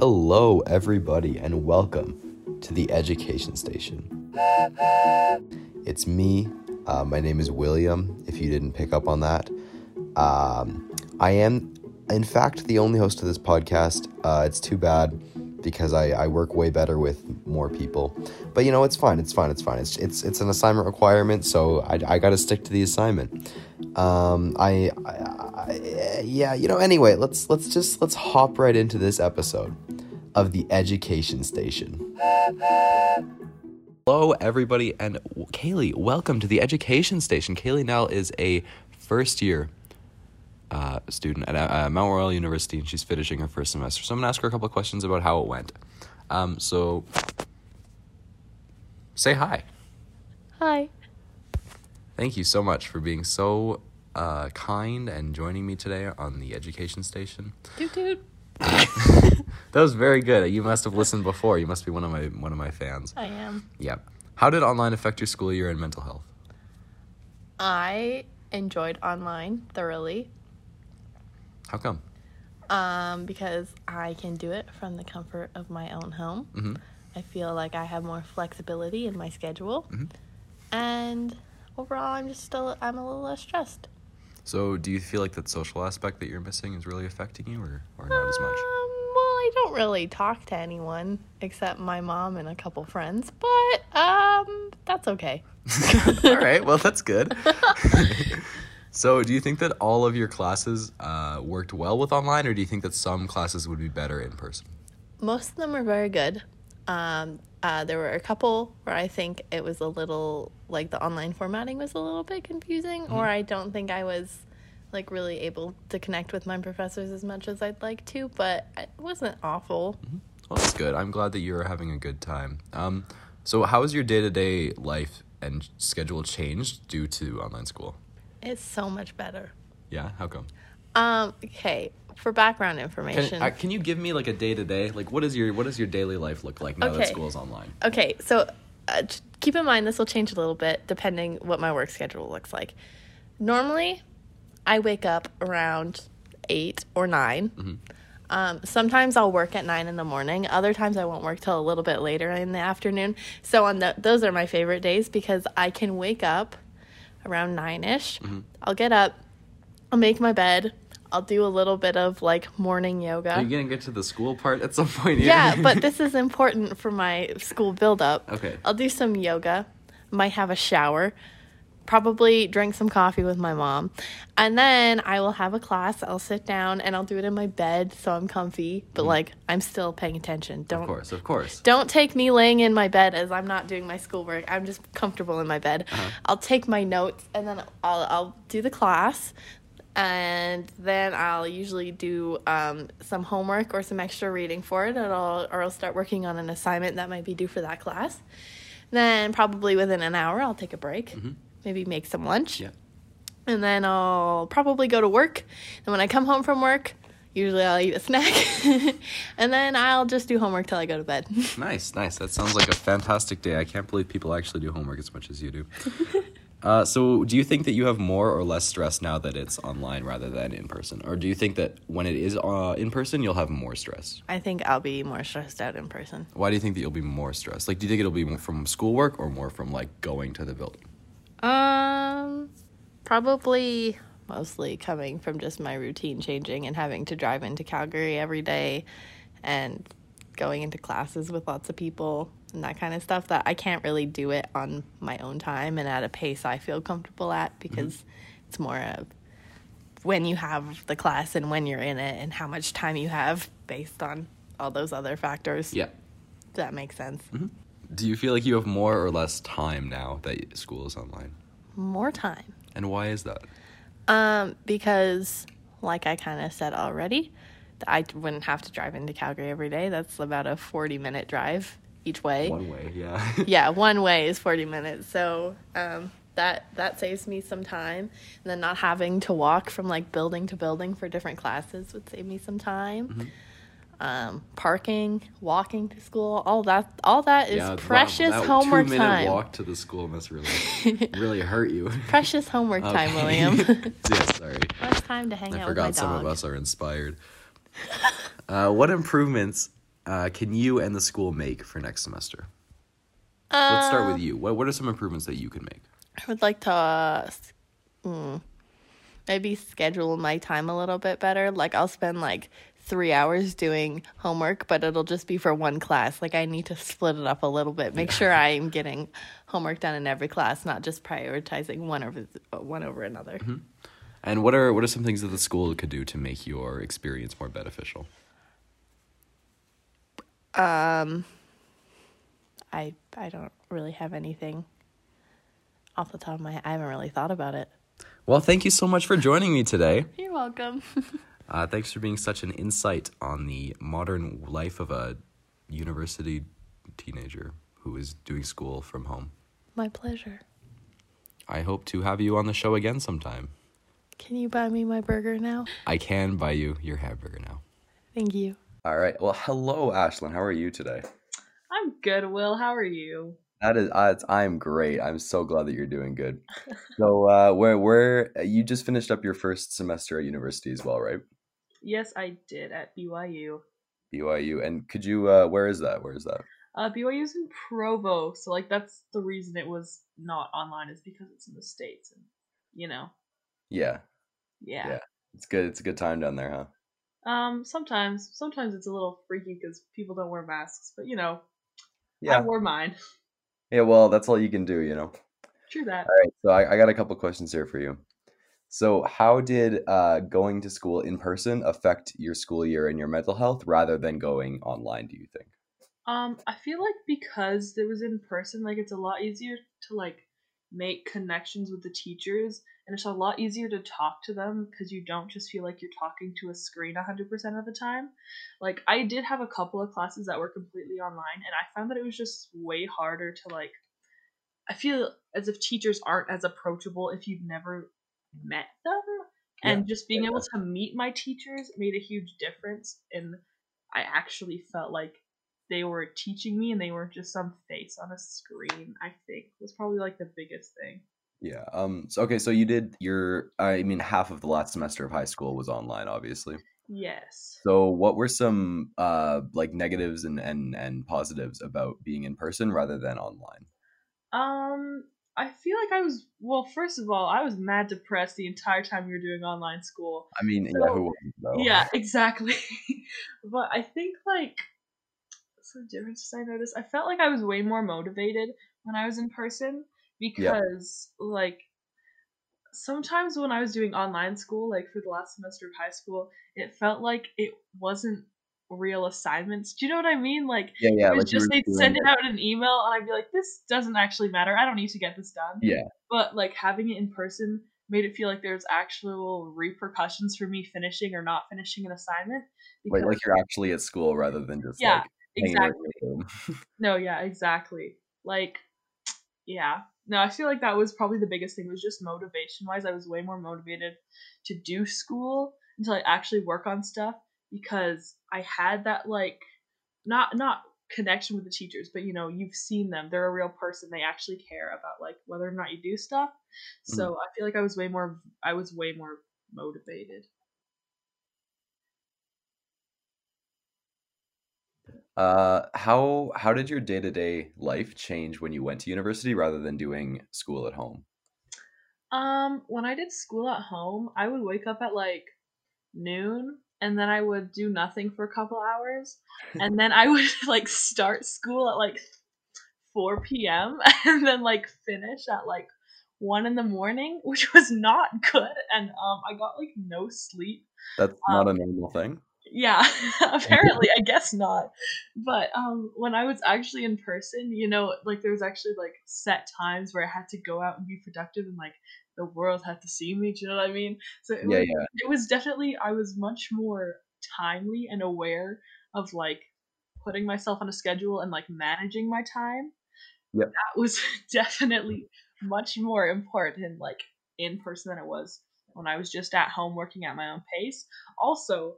Hello, everybody, and welcome to the Education Station. It's me. Uh, my name is William, if you didn't pick up on that. Um, I am, in fact, the only host of this podcast. Uh, it's too bad because I, I work way better with more people. But you know, it's fine. It's fine. It's fine. It's it's, it's an assignment requirement, so I, I got to stick to the assignment. Um, I, I, I yeah, you know. Anyway, let's let's just let's hop right into this episode of the Education Station. Hello, everybody, and Kaylee. Welcome to the Education Station. Kaylee Nell is a first year uh, student at uh, Mount Royal University, and she's finishing her first semester. So I'm gonna ask her a couple of questions about how it went. Um, so say hi. Hi. Thank you so much for being so uh, kind and joining me today on the Education Station. Toot toot. That was very good. You must have listened before. You must be one of my one of my fans. I am. Yep. How did online affect your school year and mental health? I enjoyed online thoroughly How come? um, because I can do it from the comfort of my own home. Mm-hmm. I feel like I have more flexibility in my schedule. Mhm. And overall, I'm just still, I'm a little less stressed. So, do you feel like that social aspect that you're missing is really affecting you, or, or not as much? Um, well, I don't really talk to anyone except my mom and a couple friends, but um, that's okay. All right. Well, that's good. so, do you think that all of your classes uh, worked well with online, or do you think that some classes would be better in person? most of them were very good. Um, uh, there were a couple where I think it was a little like the online formatting was a little bit confusing, or I don't think I was like really able to connect with my professors as much as I'd like to. But it wasn't awful. Well, that's good. I'm glad that you're having a good time. Um, so, how has your day to day life and schedule changed due to online school? It's so much better. Yeah. How come? Um, okay, for background Can, information. uh, can you give me like a day to day? Like, what is your what does your daily life look like now that Okay. school is online? Okay, so uh, keep in mind this will change a little bit depending what my work schedule looks like. Normally, I wake up around eight or 9 Um, sometimes I'll work at nine in the morning. Other times I won't work till a little bit later in the afternoon. So on the, those are my favorite days because I can wake up around nine ish. I'll get up, I'll make my bed, I'll do a little bit of like morning yoga. Are you gonna get to the school part at some point? Yeah, but this is important for my school buildup. Okay. I'll do some yoga, might have a shower, probably drink some coffee with my mom. And then I will have a class. I'll sit down and I'll do it in my bed so I'm comfy, but like I'm still paying attention. Don't of course, of course. don't take me laying in my bed as I'm not doing my schoolwork. I'm just comfortable in my bed. Uh-huh. I'll take my notes and then I'll I'll do the class, and then I'll usually do um, some homework or some extra reading for it, and I'll or I'll start working on an assignment that might be due for that class. Then probably within an hour, I'll take a break, maybe make some lunch Mm-hmm. Yeah. and then I'll probably go to work. And when I come home from work, usually I'll eat a snack, and then I'll just do homework till I go to bed. Nice, nice. That sounds like a fantastic day. I can't believe people actually do homework as much as you do. uh, so, do you think that you have more or less stress now that it's online rather than in person, or do you think that when it is uh, in person, you'll have more stress? I think I'll be more stressed out in person. Why do you think that you'll be more stressed? Like, do you think it'll be more from schoolwork or more from like going to the building? Um, probably mostly coming from just my routine changing and having to drive into Calgary every day and going into classes with lots of people and that kind of stuff that I can't really do it on my own time and at a pace I feel comfortable at because it's more of when you have the class and when you're in it and how much time you have based on all those other factors. Yeah. Does that make sense? Do you feel like you have more or less time now that school is online? More time. And why is that? Um, because like I kind of said already, I wouldn't have to drive into Calgary every day. That's about a 40 minute drive each way. One way, yeah. Yeah, one way is 40 minutes. So, um, that that saves me some time. And then not having to walk from like building to building for different classes would save me some time. Um, parking, walking to school, all that all that is Yeah, wow, precious that homework two minute time. walk to the school must really, really hurt you. Precious homework time, William. yeah, sorry. Much time to hang I out with my forgot some dog. of us are inspired. uh, what improvements uh, can you and the school make for next semester? Let's start with you. What What are some improvements that you can make? I would like to uh, mm, maybe schedule my time a little bit better. Like I'll spend like three hours doing homework, but it'll just be for one class. Like I need to split it up a little bit. Make sure I am getting homework done in every class, not just prioritizing one over one over another. And what are what are some things that the school could do to make your experience more beneficial? Um, I I don't really have anything off the top of my head. I haven't really thought about it. Well, thank you so much for joining me today. You're welcome. Uh, thanks for being such an insight on the modern life of a university teenager who is doing school from home. my pleasure. I hope to have you on the show again sometime. Can you buy me my burger now? I can buy you your hamburger now. Thank you. All right. Well, hello, Ashlyn. How are you today? I'm good, Will. How are you? That is, uh, it's, I'm great. I'm so glad that you're doing good. so, uh, where, where you just finished up your first semester at university as well, right? Yes, I did at BYU. BYU. And could you, uh, where is that? Where is that? Uh, BYU's in Provo, so like that's the reason it was not online is because it's in the states, and you know, Yeah, yeah. Yeah. it's good. It's a good time down there, huh? Um, sometimes, sometimes it's a little freaky because people don't wear masks, but you know, yeah. I wore mine. Yeah. Well, that's all you can do, you know. True that. All right. So I, I got a couple questions here for you. So, how did uh, going to school in person affect your school year and your mental health rather than going online? Do you think? Um, I feel like because it was in person, like it's a lot easier to like make connections with the teachers, and it's a lot easier to talk to them because you don't just feel like you're talking to a screen 100% of the time. Like I did have a couple of classes that were completely online, and I found that it was just way harder to like. I feel as if teachers aren't as approachable if you've never met them, and just being yeah, able to meet my teachers made a huge difference and I actually felt like they were teaching me and they weren't just some face on a screen, I think was probably like the biggest thing. Yeah. Um. So, okay. So you did your. I mean, half of the last semester of high school was online, obviously. Yes. So, what were some uh like negatives and and and positives about being in person rather than online? Um, I feel like I was well. First of all, I was mad depressed the entire time we were doing online school. I mean, yeah, who wouldn't, though? Yeah, exactly. but I think like some differences I noticed. I felt like I was way more motivated when I was in person because like sometimes when I was doing online school, like for the last semester of high school, it felt like it wasn't real assignments. Do you know what I mean? Like Yeah. Yeah. it was like just they'd send it out in an email and I'd be like, this doesn't actually matter. I don't need to get this done. Yeah. But like having it in person made it feel like there's actual repercussions for me finishing or not finishing an assignment. Like, like you're actually at school rather than just Yeah, like exactly. in your room. No, yeah, exactly. Like, yeah. No, I feel like that was probably the biggest thing was just motivation wise. I was way more motivated to do school until I actually work on stuff because I had that like not not connection with the teachers, but you know, you've seen them. They're a real person. They actually care about like whether or not you do stuff. So I feel like I was way more I was way more motivated. Uh, how how did your day to day life change when you went to university rather than doing school at home? Um, when I did school at home, I would wake up at like noon and then I would do nothing for a couple hours. And then I would like start school at like 4 p.m. and then like finish at like 1 in the morning, which was not good. And um I got like no sleep. That's not Um, a normal thing. Yeah, apparently, I guess not. But um, when I was actually in person, you know, like there was actually like set times where I had to go out and be productive, and like the world had to see me. Do you know what I mean? So it Yeah, was, yeah. it was definitely I was much more timely and aware of like putting myself on a schedule and like managing my time. Yep. That was definitely much more important, like in person than it was when I was just at home working at my own pace. Also,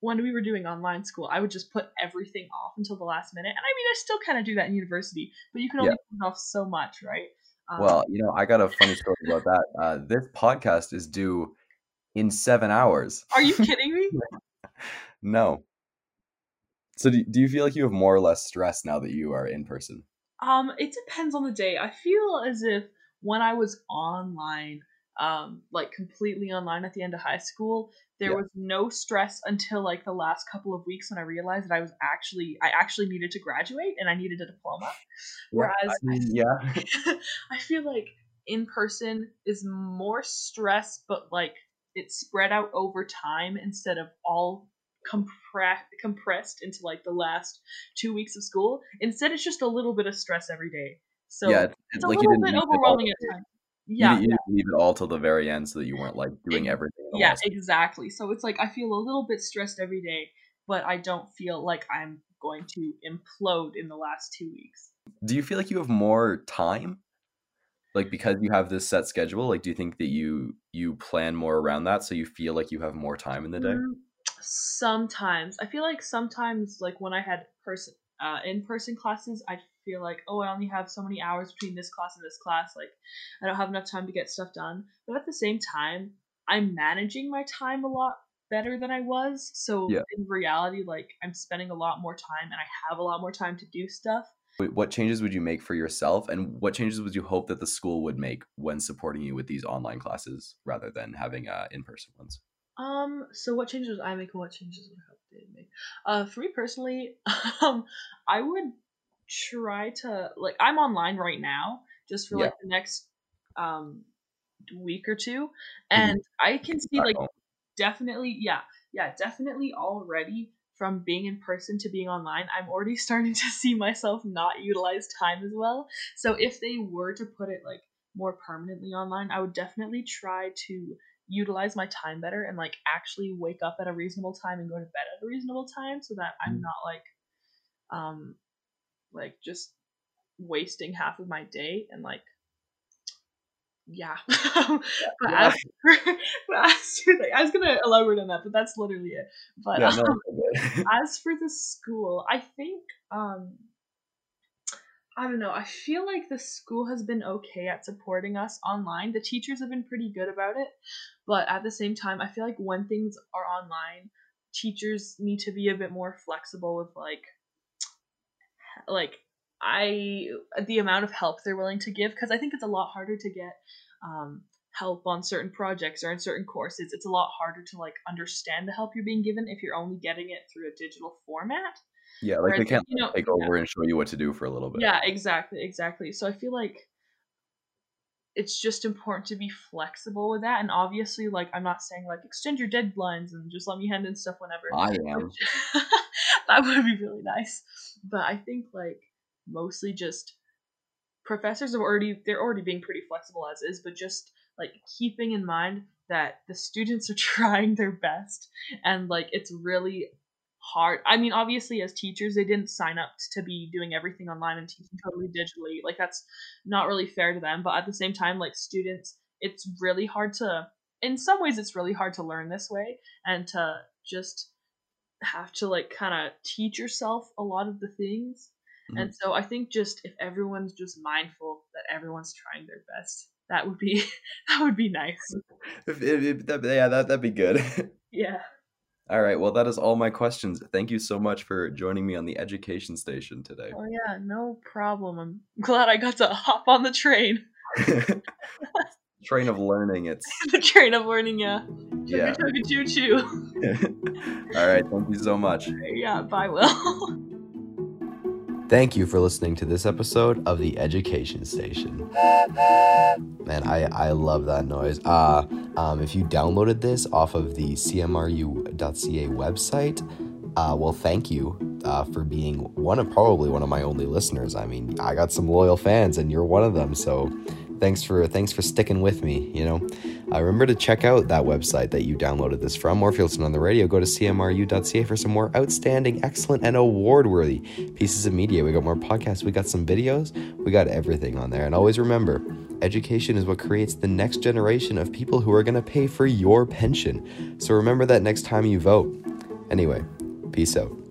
when we were doing online school, I would just put everything off until the last minute. And I mean, I still kind of do that in university, but you can only Yeah. put off so much, right? Um, Well, you know, I got a funny story about that. Uh, this podcast is due in seven hours. are you kidding me? No. So do, do you feel like you have more or less stress now that you are in person? Um, it depends on the day. I feel as if when I was online, um, like completely online at the end of high school, there Yeah. was no stress until like the last couple of weeks when I realized that I was actually I actually needed to graduate and I needed a diploma. Whereas I mean, yeah. I feel like in person is more stress, but like it's spread out over time instead of all compre- compressed into like the last two weeks of school. Instead, it's just a little bit of stress every day. So yeah, it's, it's a like you little bit leave it all overwhelming at times. You, Yeah, didn't- you didn't leave it all till the very end so that you weren't like doing everything. yeah, last exactly. So it's like I feel a little bit stressed every day, but I don't feel like I'm going to implode in the last two weeks. do you feel like you have more time like because you have this set schedule like do you think that you you plan more around that so you feel like you have more time in the day Mm, Sometimes I feel like sometimes like when I had person uh, in person classes, I feel like oh I only have so many hours between this class and this class, like I don't have enough time to get stuff done. But at the same time, I'm managing my time a lot better than I was. So Yeah. in reality, like I'm spending a lot more time and I have a lot more time to do stuff. Wait, what changes would you make for yourself and what changes would you hope that the school would make when supporting you with these online classes rather than having uh, in-person ones Um, so what changes would I make and what changes would I they make? Uh, for me personally, um, I would try to like I'm online right now just for Yeah. like the next um week or two, and I can see like definitely yeah yeah definitely already from being in person to being online i'm already starting to see myself not utilize time as well so if they were to put it like more permanently online i would definitely try to utilize my time better and like actually wake up at a reasonable time and go to bed at a reasonable time so that i'm Mm. not like um like just wasting half of my day and like yeah but Yeah. as but as for the, I was gonna elaborate on that, but that's literally it. But yeah, um, no, it's as for the school, I think um I don't know. I feel like the school has been okay at supporting us online. The teachers have been pretty good about it, but at the same time, I feel like when things are online, teachers need to be a bit more flexible with like like I the amount of help they're willing to give because I think it's a lot harder to get um help on certain projects or in certain courses. It's a lot harder to like understand the help you're being given if you're only getting it through a digital format. Yeah like they can't you know, take yeah. over and show you what to do for a little bit Yeah, exactly, exactly. So I feel like it's just important to be flexible with that. And obviously, like I'm not saying like extend your deadlines and just let me hand in stuff whenever. i am that would be really nice. But I think like mostly just professors have already they're already being pretty flexible as is, but just like keeping in mind that the students are trying their best and like it's really hard. I mean, obviously as teachers they didn't sign up to be doing everything online and teaching totally digitally. Like that's not really fair to them, but at the same time like students it's really hard to in some ways it's really hard to learn this way and to just have to like kind of teach yourself a lot of the things. Mhm. And so I think just if everyone's just mindful that everyone's trying their best, that would be that would be nice. If- if- if that- yeah that, that'd be good Yeah. All right well that is all my questions thank you so much for joining me on the education station today Oh yeah, no problem. I'm glad I got to hop on the train. train of learning it's the train of learning, yeah. yeah Chugga chugga choo choo. all right thank you so much Yeah, bye Will. Thank you for listening to this episode of the Education Station. Man, I, I love that noise. Uh, um, if you downloaded this off of the cmru.ca website, uh, well, thank you uh, for being one of probably one of my only listeners. I mean, I got some loyal fans, and you're one of them. So, thanks for thanks for sticking with me. You know, uh, remember to check out that website that you downloaded this from, or if you're on the radio, go to cmru.ca for some more outstanding, excellent, and award-worthy pieces of media. We got more podcasts, we got some videos, we got everything on there. And always remember, education is what creates the next generation of people who are going to pay for your pension. So remember that next time you vote. Anyway, peace out.